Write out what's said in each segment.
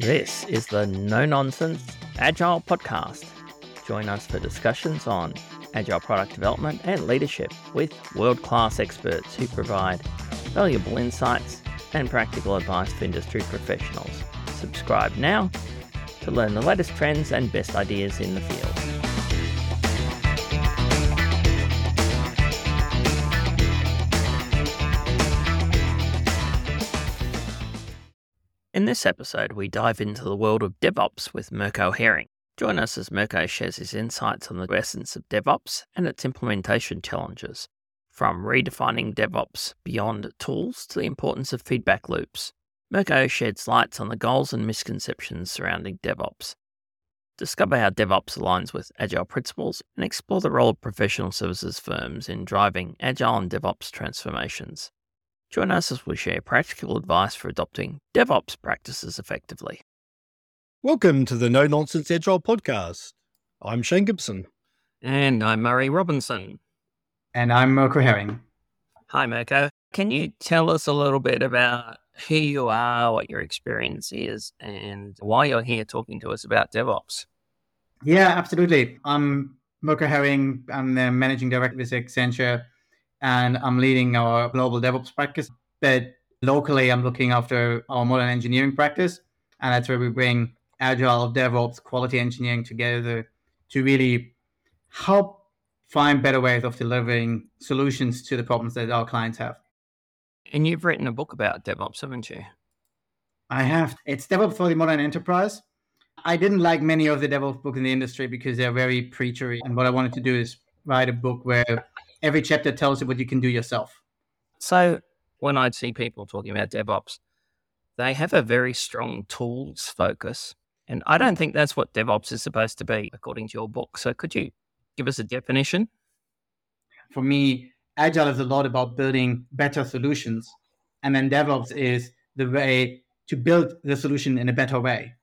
This is the No Nonsense Agile Podcast. Join us for discussions on agile product development and leadership with world class experts who provide valuable insights and practical advice for industry professionals. Subscribe now to learn the latest trends and best ideas in the field. This episode, we dive into the world of DevOps with Mirco Hering. Join us as Mirco shares his insights on the essence of DevOps and its implementation challenges, from redefining DevOps beyond tools to the importance of feedback loops. Mirco sheds lights on the goals and misconceptions surrounding DevOps. Discover how DevOps aligns with Agile principles and explore the role of professional services firms in driving Agile and DevOps transformations. Join us as we share practical advice for adopting DevOps practices effectively. Welcome to the No Nonsense Agile podcast. I'm Shane Gibson. And I'm Murray Robinson. And I'm Mirco Hering. Hi, Mirco. Uh, can you tell us a little bit about who you are, what your experience is, and why you're here talking to us about DevOps? Yeah, absolutely. I'm Mirco Hering. I'm the managing director with Accenture and I'm leading our global DevOps practice. But locally, I'm looking after our modern engineering practice, and that's where we bring agile DevOps, quality engineering together to really help find better ways of delivering solutions to the problems that our clients have. And you've written a book about DevOps, haven't you? I have. It's DevOps for the Modern Enterprise. I didn't like many of the DevOps books in the industry because they're very preachery. And what I wanted to do is write a book where every chapter tells you what you can do yourself. So when I'd see people talking about DevOps, they have a very strong tools focus. And I don't think that's what DevOps is supposed to be, according to your book. So could you give us a definition? For me, Agile is a lot about building better solutions. And then DevOps is the way to build the solution in a better way.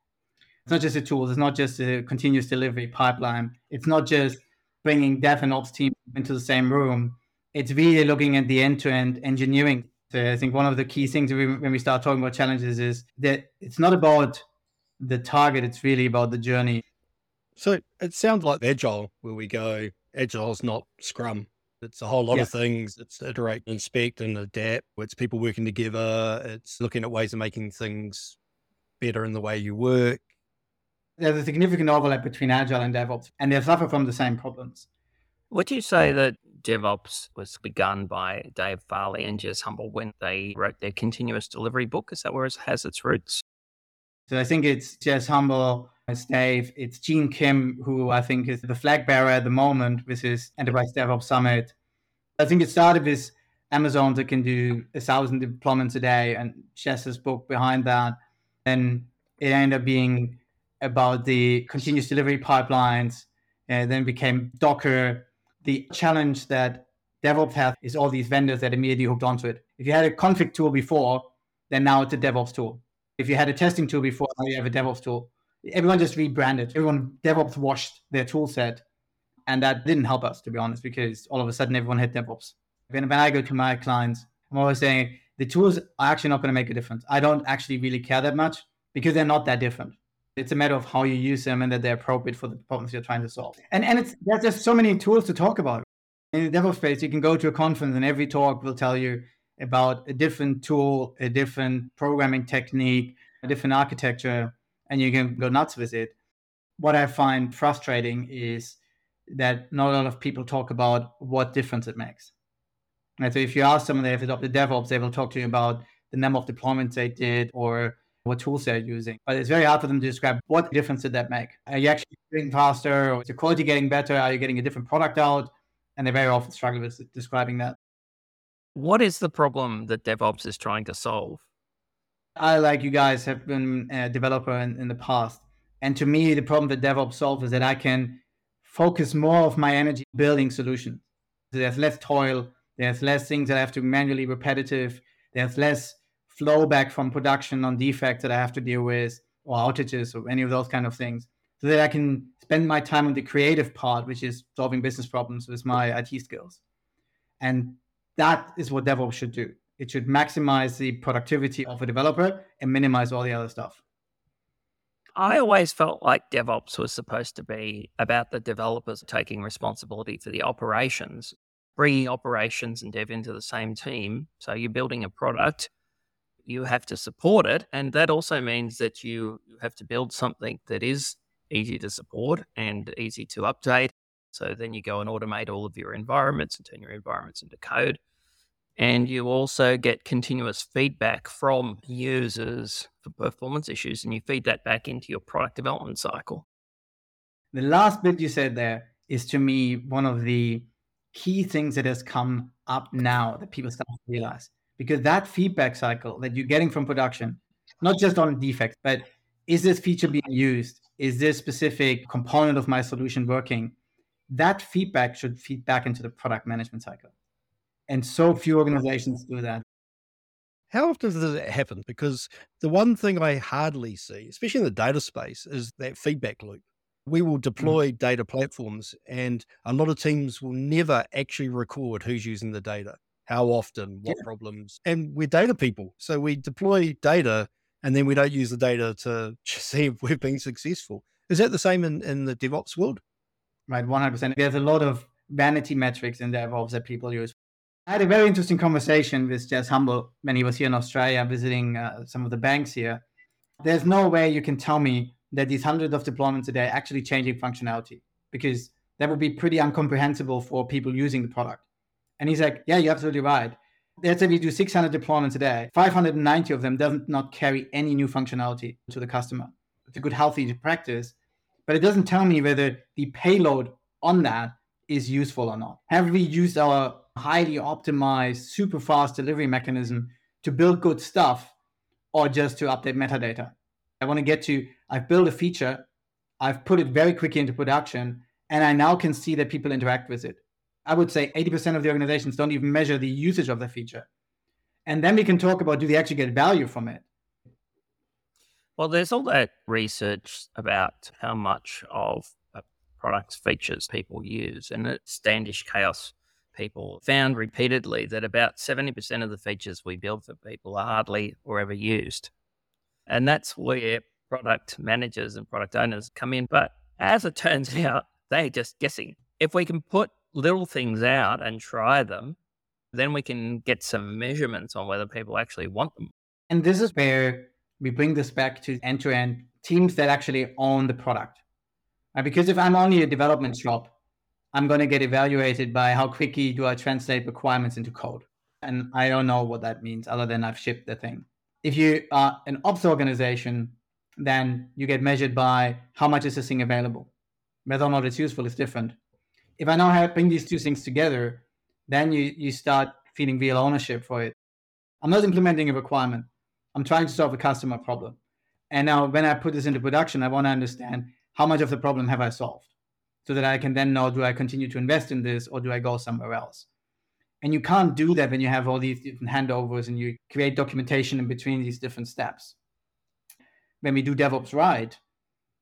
It's not just a tools, it's not just a continuous delivery pipeline. It's not just bringing dev and ops team into the same room. It's really looking at the end-to-end engineering. So I think one of the key things when we start talking about challenges is that it's not about the target; it's really about the journey. So it sounds like agile, where we go. Agile is not Scrum. It's a whole lot yeah. of things. It's iterate, inspect, and adapt. It's people working together. It's looking at ways of making things better in the way you work there's a significant overlap between Agile and DevOps, and they suffer from the same problems. Would you say that DevOps was begun by Dave Farley and Jez Humble when they wrote their continuous delivery book? Is that where it has its roots? So I think it's Jez Humble, it's Dave, it's Gene Kim, who I think is the flag bearer at the moment with his Enterprise DevOps Summit. I think it started with Amazon that can do a thousand deployments a day, and Jez's book behind that. And it ended up being about the continuous delivery pipelines, and then became Docker. The challenge that DevOps has is all these vendors that immediately hooked onto it. If you had a config tool before, then now it's a DevOps tool. If you had a testing tool before, now you have a DevOps tool. Everyone just rebranded. Everyone DevOps washed their tool set. And that didn't help us, to be honest, because all of a sudden everyone had DevOps. When, when I go to my clients, I'm always saying the tools are actually not going to make a difference. I don't actually really care that much because they're not that different. It's a matter of how you use them and that they're appropriate for the problems you're trying to solve. And and it's there's just so many tools to talk about. In the DevOps space, you can go to a conference and every talk will tell you about a different tool, a different programming technique, a different architecture, and you can go nuts with it. What I find frustrating is that not a lot of people talk about what difference it makes. Right? So if you ask someone they've adopted DevOps, they will talk to you about the number of deployments they did or what tools they're using. But it's very hard for them to describe what difference did that make. Are you actually getting faster? Or is the quality getting better? Are you getting a different product out? And they very often struggle with describing that. What is the problem that DevOps is trying to solve? I, like you guys, have been a developer in, in the past. And to me, the problem that DevOps solves is that I can focus more of my energy building solutions. There's less toil, there's less things that I have to manually repetitive, there's less flow back from production on defects that I have to deal with or outages or any of those kind of things so that I can spend my time on the creative part, which is solving business problems with my IT skills. And that is what DevOps should do. It should maximize the productivity of a developer and minimize all the other stuff. I always felt like DevOps was supposed to be about the developers taking responsibility for the operations, bringing operations and dev into the same team. So you're building a product, you have to support it. And that also means that you have to build something that is easy to support and easy to update. So then you go and automate all of your environments and turn your environments into code. And you also get continuous feedback from users for performance issues, and you feed that back into your product development cycle. The last bit you said there is to me one of the key things that has come up now that people start to realize. Because that feedback cycle that you're getting from production, not just on defects, but is this feature being used? Is this specific component of my solution working? That feedback should feed back into the product management cycle. And so few organizations do that. How often does it happen? Because the one thing I hardly see, especially in the data space, is that feedback loop. We will mm. deploy data platforms, and a lot of teams will never actually record who's using the data, how often, what yeah. problems. And we're data people. So we deploy data and then we don't use the data to see if we've been successful. Is that the same in, in the DevOps world? Right, 100%. There's a lot of vanity metrics in DevOps that people use. I had a very interesting conversation with Jez Humble when he was here in Australia visiting uh, some of the banks here. There's no way you can tell me that these hundreds of deployments a day are actually changing functionality because that would be pretty incomprehensible for people using the product. And he's like, Yeah, you're absolutely right. Let's say we do 600 deployments a day, 590 of them doesn't not carry any new functionality to the customer. It's a good, healthy practice, but it doesn't tell me whether the payload on that is useful or not. Have we used our highly optimized, super fast delivery mechanism to build good stuff or just to update metadata. I want to get to I've built a feature, I've put it very quickly into production, and I now can see that people interact with it. I would say 80% of the organizations don't even measure the usage of the feature. And then we can talk about do they actually get value from it? Well, there's all that research about how much of product's features people use, and it's Standish Chaos people found repeatedly that about 70% of the features we build for people are hardly or ever used. And that's where product managers and product owners come in. But as it turns out, they're just guessing. If we can put little things out and try them, then we can get some measurements on whether people actually want them. And this is where we bring this back to end to end teams that actually own the product. Uh, because if I'm only a development shop I'm going to get evaluated by how quickly do I translate requirements into code. And I don't know what that means other than I've shipped the thing. If you are an ops organization, then you get measured by how much is this thing available. Whether or not it's useful is different. If I now have bring these two things together, then you, you start feeling real ownership for it. I'm not implementing a requirement. I'm trying to solve a customer problem. And now when I put this into production, I want to understand how much of the problem have I solved? so that I can then know do I continue to invest in this or do I go somewhere else? And you can't do that when you have all these different handovers and you create documentation in between these different steps. When we do DevOps right,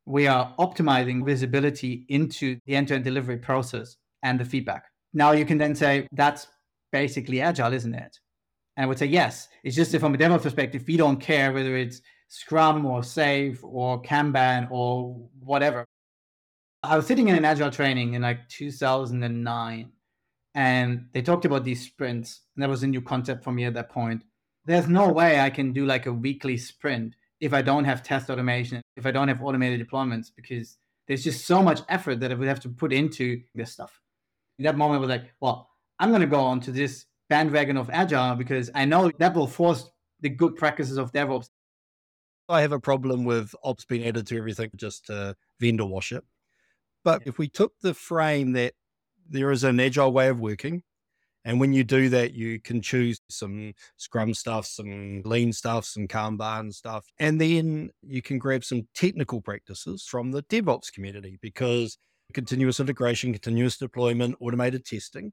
we are optimizing visibility into the end to end delivery process and the feedback. Now you can then say, that's basically agile, isn't it? And I would say, yes. It's just that from a DevOps perspective, we don't care whether it's Scrum or Safe or Kanban or whatever. I was sitting in an agile training in like 2009, and they talked about these sprints. And that was a new concept for me at that point. There's no way I can do like a weekly sprint if I don't have test automation, if I don't have automated deployments, because there's just so much effort that I would have to put into this stuff. In that moment, I was like, well, I'm going to go onto this bandwagon of agile because I know that will force the good practices of DevOps. I have a problem with ops being added to everything just to vendor wash it. But if we took the frame that there is an agile way of working, and when you do that, you can mm-hmm. choose some Scrum stuff, some Lean stuff, some Kanban stuff, and then you can grab some technical practices from the DevOps community because continuous integration, continuous deployment, automated testing,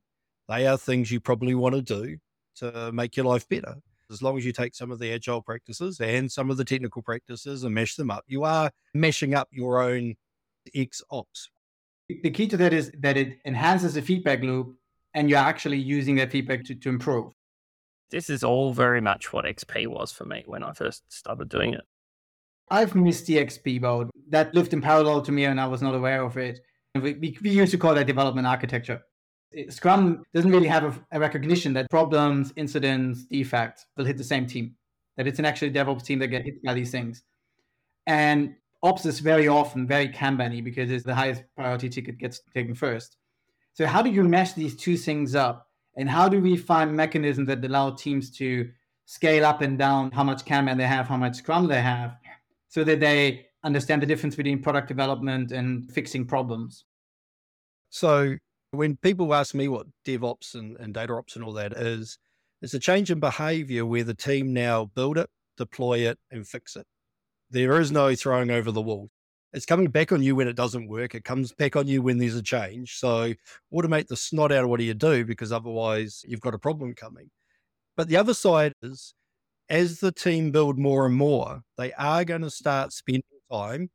they are things you probably want to do to make your life better. As long as you take some of the agile practices and some of the technical practices and mesh them up, you are meshing up your own X ops the key to that is that it enhances the feedback loop and you're actually using that feedback to, to improve. This is all very much what XP was for me when I first started doing it. I've missed the XP boat that lived in parallel to me and I was not aware of it. We, we used to call that development architecture. Scrum doesn't really have a, a, recognition that problems, incidents, defects will hit the same team, that it's an actually DevOps team that get hit by these things. And ops is very often very Kanban because it's the highest priority ticket gets taken first. So how do you mesh these two things up? And how do we find mechanisms that allow teams to scale up and down how much Kanban they have, how much Scrum they have, so that they understand the difference between product development and fixing problems? So when people ask me what DevOps and, and data ops and all that is, it's a change in behavior where the team now build it, deploy it, and fix it. There is no throwing over the wall. It's coming back on you when it doesn't work. It comes back on you when there's a change. So automate the snot out of what you do because otherwise you've got a problem coming. But the other side is as the team build more and more, they are going to start spending time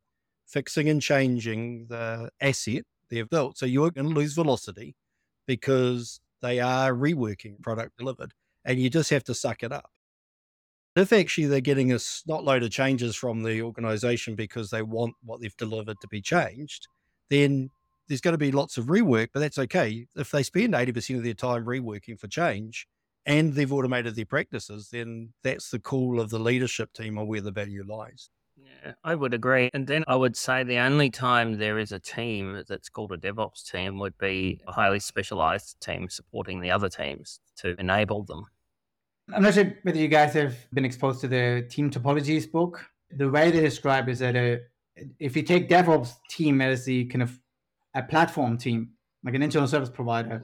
fixing and changing the asset they've built. So you're going to lose velocity because they are reworking product delivered and you just have to suck it up. If actually they're getting a snot load of changes from the organization because they want what they've delivered to be changed, then there's going to be lots of rework, but that's okay. If they spend 80% of their time reworking for change and they've automated their practices, then that's the call of the leadership team on where the value lies. Yeah, I would agree. And then I would say the only time there is a team that's called a DevOps team would be a highly specialized team supporting the other teams to enable them. I'm not sure whether you guys have been exposed to the team topologies book. The way they describe is that a, if you take DevOps team as the kind of a platform team, like an internal service provider,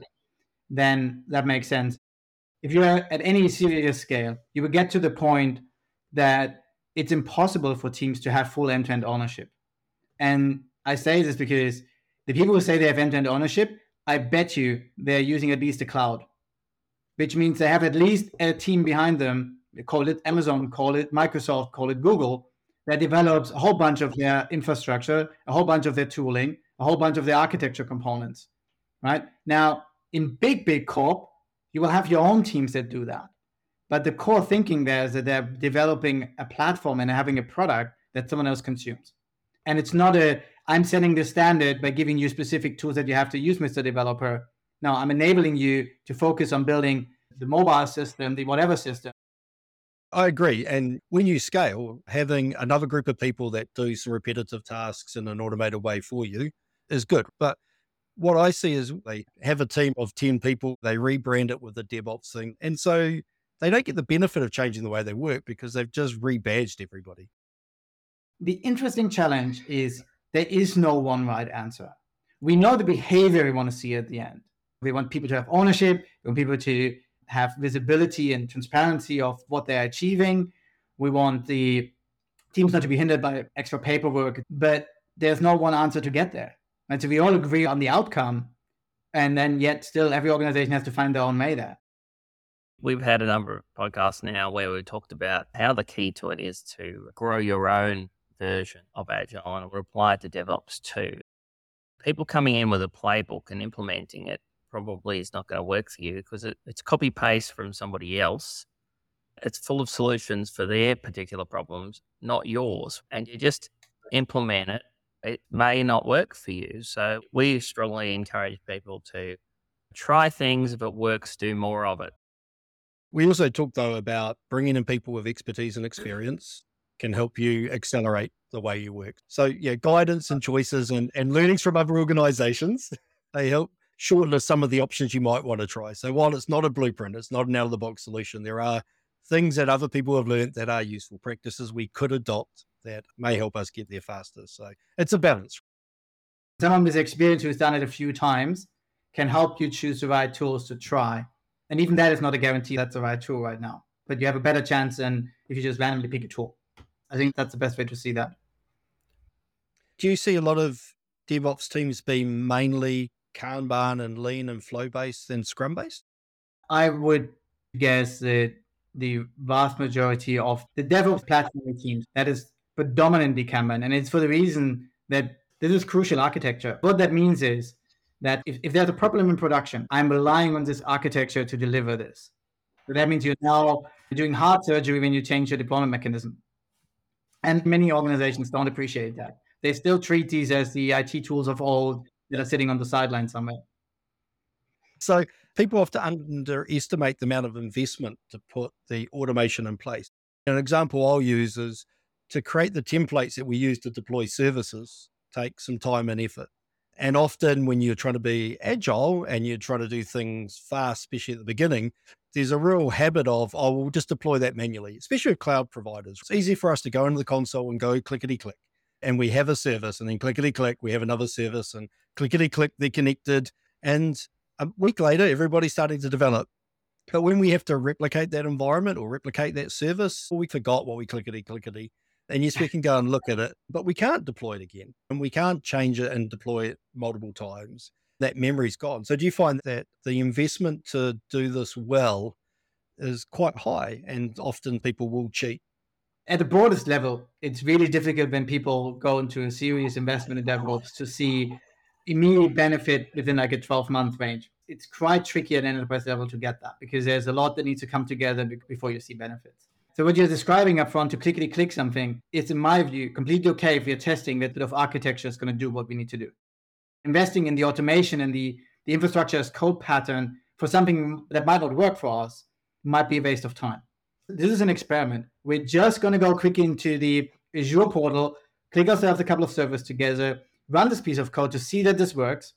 then that makes sense. If you're at any serious scale, you will get to the point that it's impossible for teams to have full end-to-end ownership. And I say this because the people who say they have end-to-end ownership, I bet you they're using at least a cloud which means they have at least a team behind them. Call it Amazon, call it Microsoft, call it Google, that develops a whole bunch of their infrastructure, a whole bunch of their tooling, a whole bunch of their architecture components. Right now, in big, big corp, you will have your own teams that do that. But the core thinking there is that they're developing a platform and having a product that someone else consumes. And it's not a, I'm setting the standard by giving you specific tools that you have to use, Mr. Developer. No, I'm enabling you to focus on building the mobile system, the whatever system. I agree. And when you scale, having another group of people that do some repetitive tasks in an automated way for you is good. But what I see is they have a team of 10 people, they rebrand it with the DevOps thing. And so they don't get the benefit of changing the way they work because they've just rebadged everybody. The interesting challenge is there is no one right answer. We know the behavior we want to see at the end. We want people to have ownership. We want people to have visibility and transparency of what they're achieving. We want the teams not to be hindered by extra paperwork, but there's no one answer to get there. And so we all agree on the outcome, and then yet still every organization has to find their own way there. We've had a number of podcasts now where we talked about how the key to it is to grow your own version of Agile and apply it to DevOps too. People coming in with a playbook and implementing it probably is not going to work for you because it, it's copy paste from somebody else. It's full of solutions for their particular problems, not yours. And you just implement it. It may not work for you. So we strongly encourage people to try things. If it works, do more of it. We also talk though about bringing in people with expertise and experience can help you accelerate the way you work. So yeah, guidance and choices and, and learnings from other organizations, they help shortlist some of the options you might want to try. So while it's not a blueprint, it's not an out of the box solution, there are things that other people have learned that are useful practices we could adopt that may help us get there faster. So it's a balance. Someone with experience who's done it a few times can help you choose the right tools to try. And even that is not a guarantee that's the right tool right now. But you have a better chance than if you just randomly pick a tool. I think that's the best way to see that. Do you see a lot of DevOps teams being mainly Kanban and Lean and Flow based than Scrum based? I would guess that the vast majority of the DevOps platform teams that is predominantly Kanban, and it's for the reason that this is crucial architecture. What that means is that if, if there's a problem in production, I'm relying on this architecture to deliver this. So that means you're now doing heart surgery when you change your deployment mechanism. And many organizations don't appreciate that. They still treat these as the IT tools of old that are sitting on the sideline somewhere. So people often underestimate the amount of investment to put the automation in place. An example I'll use is to create the templates that we use to deploy services take some time and effort. And often when you're trying to be agile and you're trying to do things fast, especially at the beginning, there's a real habit of, oh, we'll just deploy that manually, especially with cloud providers. It's easy for us to go into the console and go clickety click. And we have a service, and then clickety click, we have another service, and clickety click, they're connected. And a week later, everybody's starting to develop. But when we have to replicate that environment or replicate that service, we forgot what we clickety clickety. And yes, we can go and look at it, but we can't deploy it again. And we can't change it and deploy it multiple times. That memory's gone. So do you find that the investment to do this well is quite high and often people will cheat? At the broadest level, it's really difficult when people go into a serious investment in DevOps to see immediate benefit within like a 12 month range. It's quite tricky at enterprise level to get that because there's a lot that needs to come together before you see benefits. So what you're describing up front to clickety click something, it's in my view completely okay if you're testing that bit of architecture is going to do what we need to do. Investing in the automation and the, the infrastructure as code pattern for something that might not work for us might be a waste of time. This is an experiment. We're just going to go quick into the Azure portal, click ourselves a couple of servers together, run this piece of code to see that this works,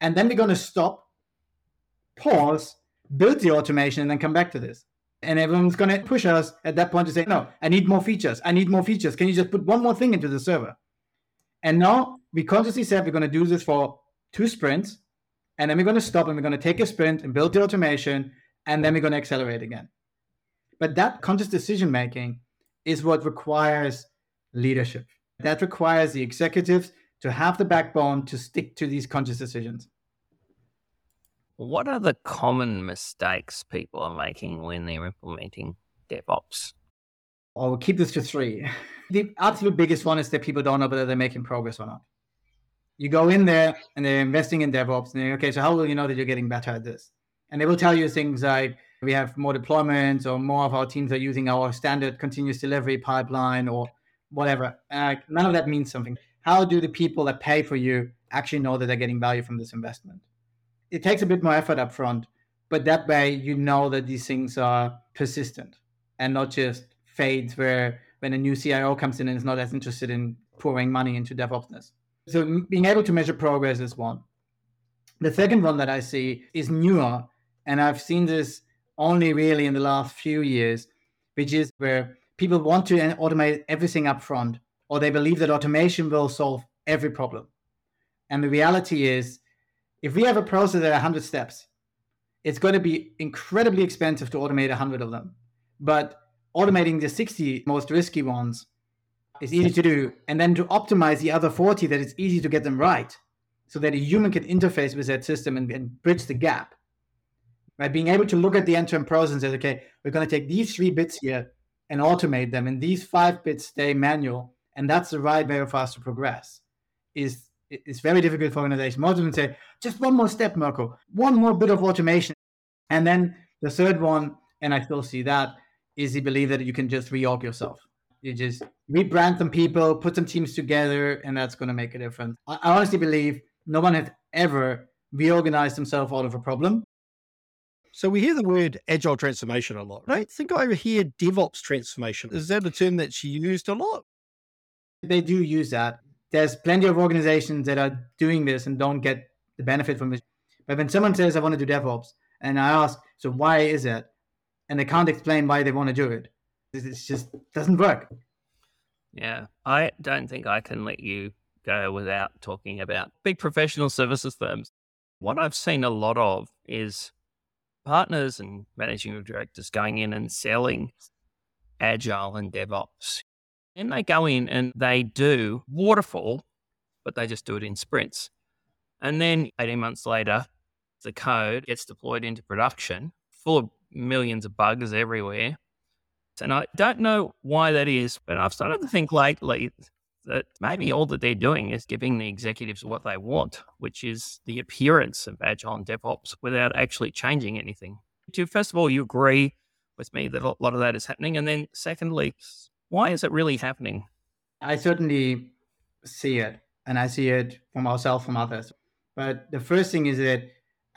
and then we're going to stop, pause, build the automation, and then come back to this. And everyone's going to push us at that point to say, no, I need more features. I need more features. Can you just put one more thing into the server? And now we consciously said we're going to do this for two sprints. And then we're going to stop and we're going to take a sprint and build the automation. And then we're going to accelerate again. But that conscious decision making is what requires leadership. That requires the executives to have the backbone to stick to these conscious decisions. What are the common mistakes people are making when they're implementing DevOps? I'll keep this to three. The absolute biggest one is that people don't know whether they're making progress or not. You go in there and they're investing in DevOps, and they're okay, so how will you know that you're getting better at this? And they will tell you things like we have more deployments, or more of our teams are using our standard continuous delivery pipeline, or whatever. Uh, none of that means something. How do the people that pay for you actually know that they're getting value from this investment? it takes a bit more effort up front, but that way you know that these things are persistent and not just fades where when a new CIO comes in and is not as interested in pouring money into DevOpsness. So being able to measure progress is one. The second one that I see is newer, and I've seen this only really in the last few years, which is where people want to automate everything up front, or they believe that automation will solve every problem. And the reality is if we have a process at 100 steps, it's going to be incredibly expensive to automate 100 of them. But automating the 60 most risky ones is easy to do. And then to optimize the other 40, that it's easy to get them right so that a human can interface with that system and, and bridge the gap. Right? Being able to look at the end to end process and say, okay, we're going to take these three bits here and automate them, and these five bits stay manual. And that's the right way for us to progress is it's very difficult for organizations. Most of them say, just one more step, Mirco, one more bit of automation. And then the third one, and I still see that, is the belief that you can just reorg yourself. You just rebrand some people, put some teams together, and that's going to make a difference. I honestly believe no one has ever reorganized themselves out of a problem. So we hear the word agile transformation a lot. I don't think I hear DevOps transformation. Is that a term that's used a lot? They do use that there's plenty of organizations that are doing this and don't get the benefit from it. But when someone says, I want to do DevOps, and I ask, so why is it? And they can't explain why they want to do it. It just doesn't work. Yeah. I don't think I can let you go without talking about big professional services firms. What I've seen a lot of is partners and managing directors going in and selling agile and DevOps. And they go in and they do waterfall, but they just do it in sprints. And then 18 months later, the code gets deployed into production, full of millions of bugs everywhere. And I don't know why that is, but I've started to think lately that maybe all that they're doing is giving the executives what they want, which is the appearance of Agile and DevOps without actually changing anything. Do first of all, you agree with me that a lot of that is happening? And then secondly, why is it really happening? I certainly see it, and I see it from ourselves, from others. But the first thing is that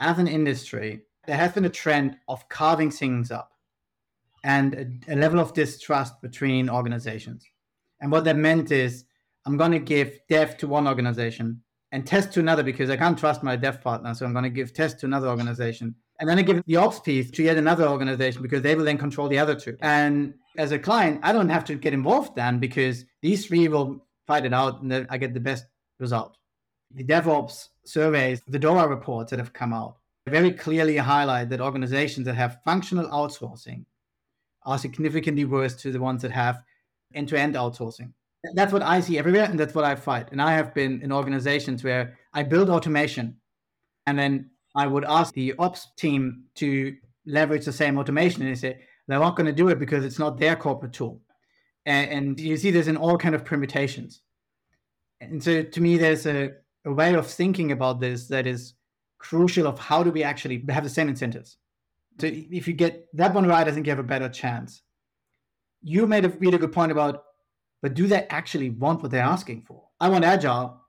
as an industry, there has been a trend of carving things up and a, a level of distrust between organizations. And what that meant is I'm going to give dev to one organization and test to another because I can't trust my dev partner. So I'm going to give test to another organization. And then I give the ops piece to yet another organization because they will then control the other two. And as a client, I don't have to get involved then because these three will fight it out and then I get the best result. The DevOps surveys, the DORA reports that have come out very clearly highlight that organizations that have functional outsourcing are significantly worse to the ones that have end to end outsourcing. That's what I see everywhere, and that's what I fight. And I have been in organizations where I build automation, and then I would ask the ops team to leverage the same automation, and they say they're not going to do it because it's not their corporate tool. And, and you see this in all kind of permutations. And so, to me, there's a, a way of thinking about this that is crucial of how do we actually have the same incentives. So if you get that one right, I think you have a better chance. You made a really good point about but do they actually want what they're asking for? I want agile,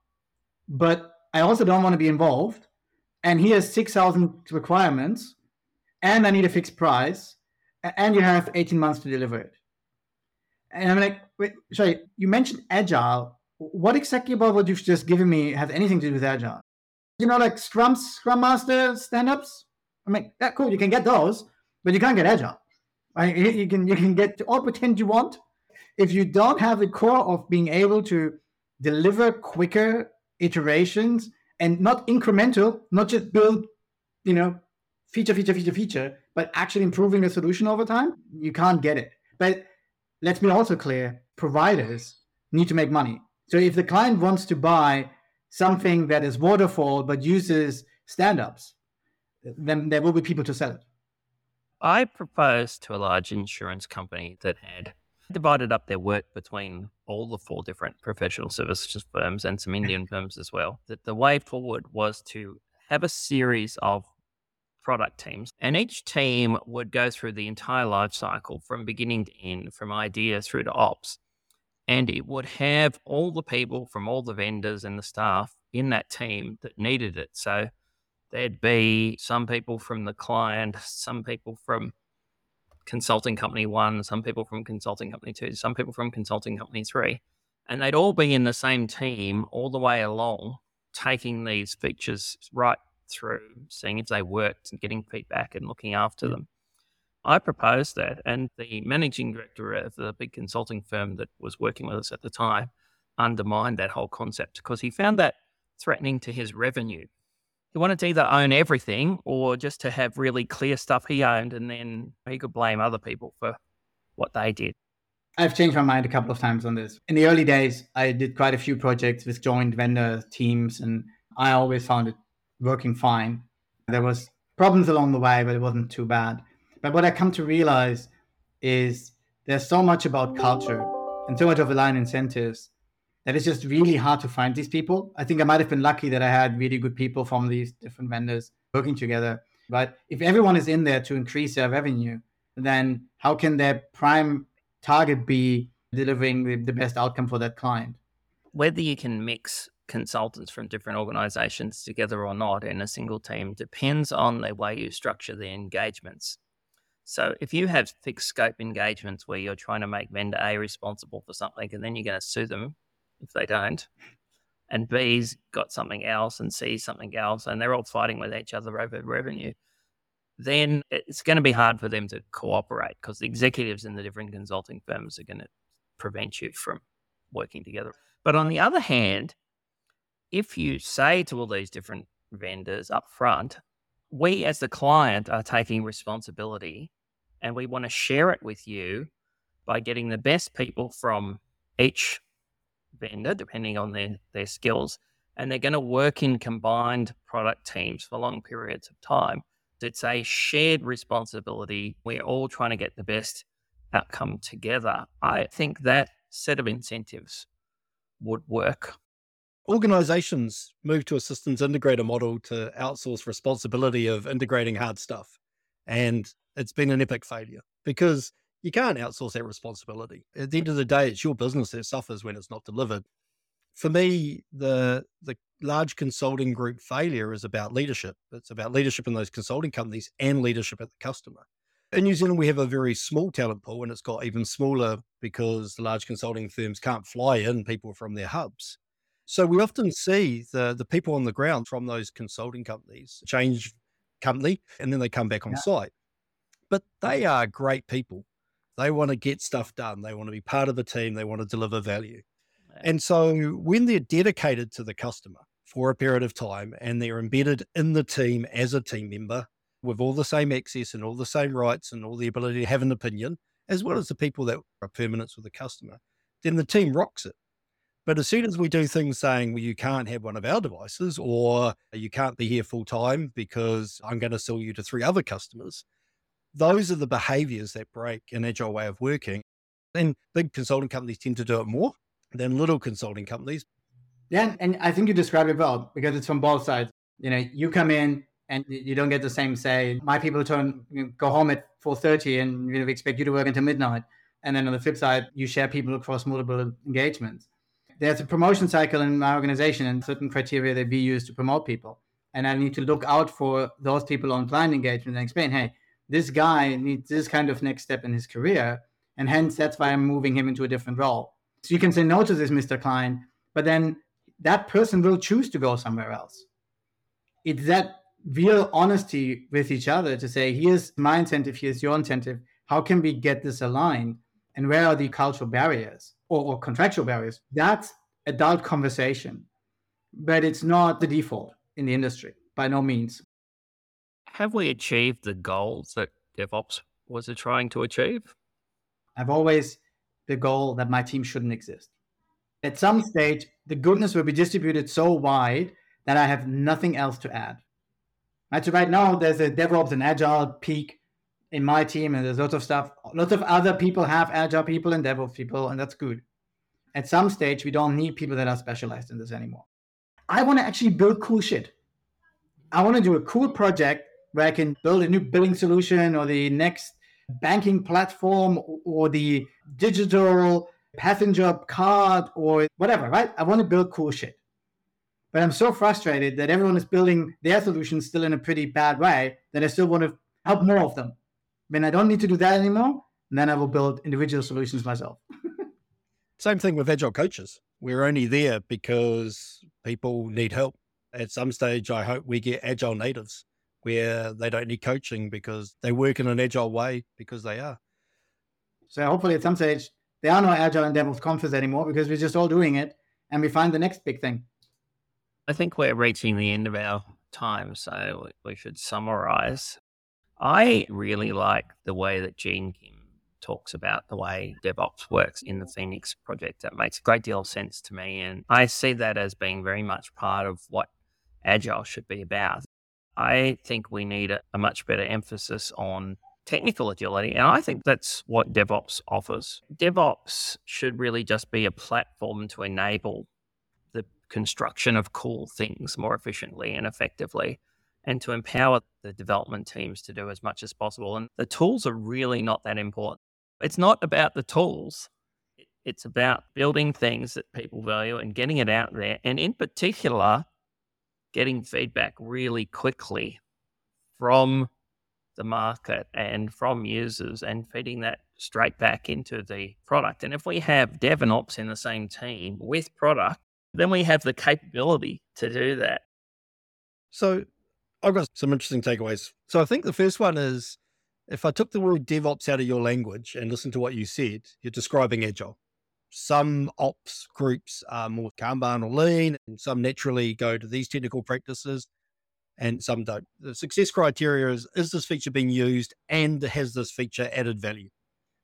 but I also don't want to be involved. And here's 6,000 requirements, and I need a fixed price, and you have 18 months to deliver it. And I'm like, wait, sorry, you mentioned agile. What exactly about what you've just given me has anything to do with agile? You know, like Scrum, Scrum Master stand-ups? I mean, that cool, you can get those, but you can't get agile. Right? You can you can get all pretend you want, if you don't have the core of being able to deliver quicker iterations and not incremental, not just build, you know, feature, feature, feature, feature, but actually improving the solution over time, you can't get it. But let's be also clear providers need to make money. So if the client wants to buy something that is waterfall but uses stand ups, then there will be people to sell it. I proposed to a large insurance company that had divided up their work between all the four different professional services firms and some Indian firms as well. That the way forward was to have a series of product teams, and each team would go through the entire life cycle from beginning to end, from idea through to ops. And it would have all the people from all the vendors and the staff in that team that needed it. So there'd be some people from the client, some people from consulting company one, some people from consulting company two, some people from consulting company three. And they'd all be in the same team all the way along, taking these features right through, seeing if they worked and getting feedback and looking after them. I proposed that, and the managing director of the big consulting firm that was working with us at the time undermined that whole concept because he found that threatening to his revenue he wanted to either own everything or just to have really clear stuff he owned and then he could blame other people for what they did. I've changed my mind a couple of times on this. In the early days, I did quite a few projects with joint vendor teams, and I always found it working fine. There was problems along the way, but it wasn't too bad. But what I come to realize is there's so much about culture and so much of aligned incentives that it's just really hard to find these people. I think I might have been lucky that I had really good people from these different vendors working together. But if everyone is in there to increase their revenue, then how can their prime target be delivering the, the best outcome for that client? Whether you can mix consultants from different organizations together or not in a single team depends on the way you structure the engagements. So if you have fixed scope engagements where you're trying to make vendor A responsible for something and then you're going to sue them if they don't. And B's got something else and C's something else, and they're all fighting with each other over revenue. Then it's going to be hard for them to cooperate because the executives in the different consulting firms are going to prevent you from working together. But on the other hand, if you say to all these different vendors up front, we as the client are taking responsibility and we want to share it with you by getting the best people from each vendor, depending on their, their skills, and they're going to work in combined product teams for long periods of time. It's a shared responsibility. We're all trying to get the best outcome together. I think that set of incentives would work. Organizations move to a systems integrator model to outsource responsibility of integrating hard stuff. And it's been an epic failure because you can't outsource that responsibility. At the end of the day, it's your business that suffers when it's not delivered. For me, the the large consulting group failure is about leadership. It's about leadership in those consulting companies and leadership at the customer. In New Zealand, we have a very small talent pool, and it's got even smaller because the large consulting firms can't fly in people from their hubs. So we often see the the people on the ground from those consulting companies change company and then they come back on yeah. site. But they are great people. They want to get stuff done. They want to be part of a team. They want to deliver value. And so when they're dedicated to the customer for a period of time and they're embedded in the team as a team member with all the same access and all the same rights and all the ability to have an opinion, as well as the people that are permanent with the customer, then the team rocks it. But as soon as we do things saying, well, you can't have one of our devices or you can't be here full time because I'm going to sell you to three other customers, those are the behaviors that break an agile way of working. And big consulting companies tend to do it more than little consulting companies. Yeah, and I think you described it well because it's from both sides. You know, you come in and you don't get the same say. My people turn you go home at four thirty, and you know, expect you to work until midnight. And then on the flip side, you share people across multiple engagements. There's a promotion cycle in my organization and certain criteria that we use to promote people. And I need to look out for those people on client engagement and explain, hey, this guy needs this kind of next step in his career. And hence, that's why I'm moving him into a different role. So you can say no to this, Mr. Klein, but then that person will choose to go somewhere else. It's that real honesty with each other to say, here's my incentive, here's your incentive. How can we get this aligned? And where are the cultural barriers or, or contractual barriers? That's adult conversation, but it's not the default in the industry by no means. Have we achieved the goals that DevOps was trying to achieve? I've always the goal that my team shouldn't exist. At some stage, the goodness will be distributed so wide that I have nothing else to add. Right, so right now there's a DevOps and Agile peak in my team, and there's lots of stuff. Lots of other people have Agile people and DevOps people, and that's good. At some stage, we don't need people that are specialized in this anymore. I want to actually build cool shit. I want to do a cool project where I can build a new billing solution or the next banking platform or the digital passenger card or whatever, right? I want to build cool shit. But I'm so frustrated that everyone is building their solutions still in a pretty bad way that I still want to help more of them. When I don't need to do that anymore, then I will build individual solutions myself. Same thing with agile coaches. We're only there because people need help. At some stage, I hope we get agile natives where they don't need coaching because they work in an agile way because they are. So hopefully at some stage there are no agile and DevOps conferences anymore because we're just all doing it and we find the next big thing. I think we're reaching the end of our time, so we should summarize. I really like the way that Gene Kim talks about the way DevOps works in the Phoenix project. That makes a great deal of sense to me. And I see that as being very much part of what Agile should be about. I think we need a, much better emphasis on technical agility. And I think that's what DevOps offers. DevOps should really just be a platform to enable the construction of cool things more efficiently and effectively and to empower the development teams to do as much as possible. And the tools are really not that important. It's not about the tools. It's about building things that people value and getting it out there. And in particular, getting feedback really quickly from the market and from users and feeding that straight back into the product. And if we have dev and ops in the same team with product, then we have the capability to do that. So I've got some interesting takeaways. So I think the first one is if I took the word DevOps out of your language and listened to what you said, you're describing agile. Some ops groups are more Kanban or lean, and some naturally go to these technical practices, and some don't. The success criteria is is this feature being used and has this feature added value?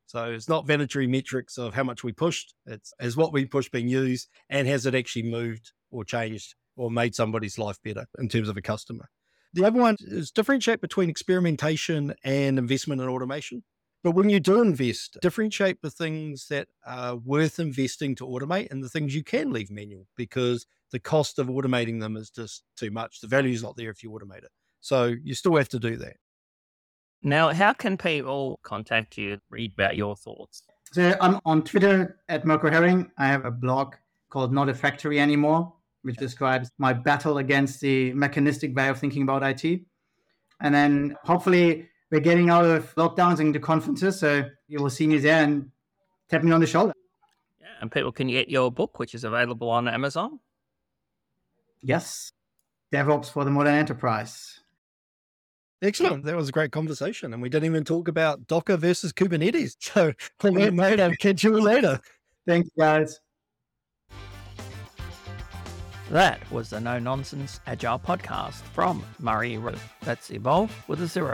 So it's not vanity metrics of how much we pushed, it's as what we pushed being used and has it actually moved or changed or made somebody's life better in terms of a customer. The other one is differentiate between experimentation and investment in automation. But when you do invest, differentiate the things that are worth investing to automate and the things you can leave manual because the cost of automating them is just too much. The value is not there if you automate it. So you still have to do that. Now, how can people contact you, read about your thoughts? So I'm on Twitter at Mirco Hering. I have a blog called Not a Factory Anymore, which describes my battle against the mechanistic way of thinking about IT. And then hopefully we're getting out of lockdowns and the conferences. So you will see me there and tap me on the shoulder. Yeah, and people can get your book, which is available on Amazon. Yes. DevOps for the modern enterprise. Excellent. That was a great conversation. And we didn't even talk about Docker versus Kubernetes. So, on that note, I'll catch you later. Thanks, guys. That was the No Nonsense Agile podcast from Murray Rowe. That's Evolve with a zero.